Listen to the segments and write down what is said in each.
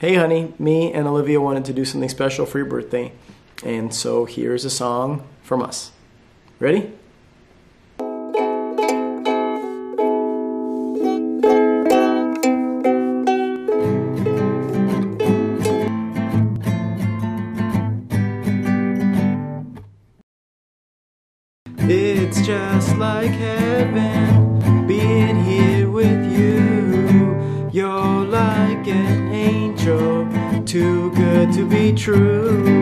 hey, honey, me and Olivia wanted to do something special for your birthday. And so here's a song from us. Ready? It's just like heaven being here with you. You're like it be true.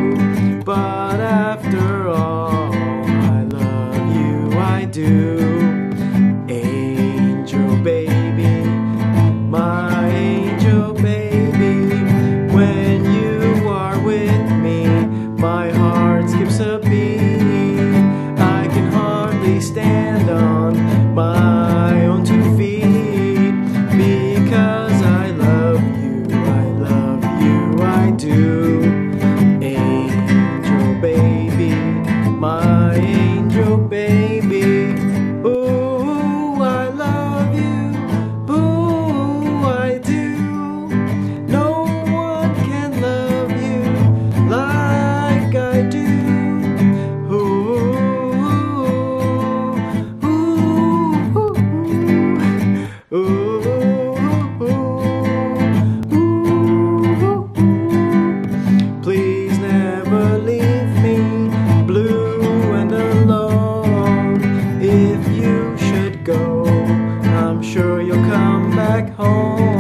back home.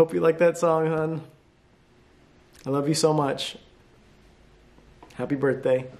Hope you like that song, hon. I love you so much. Happy birthday.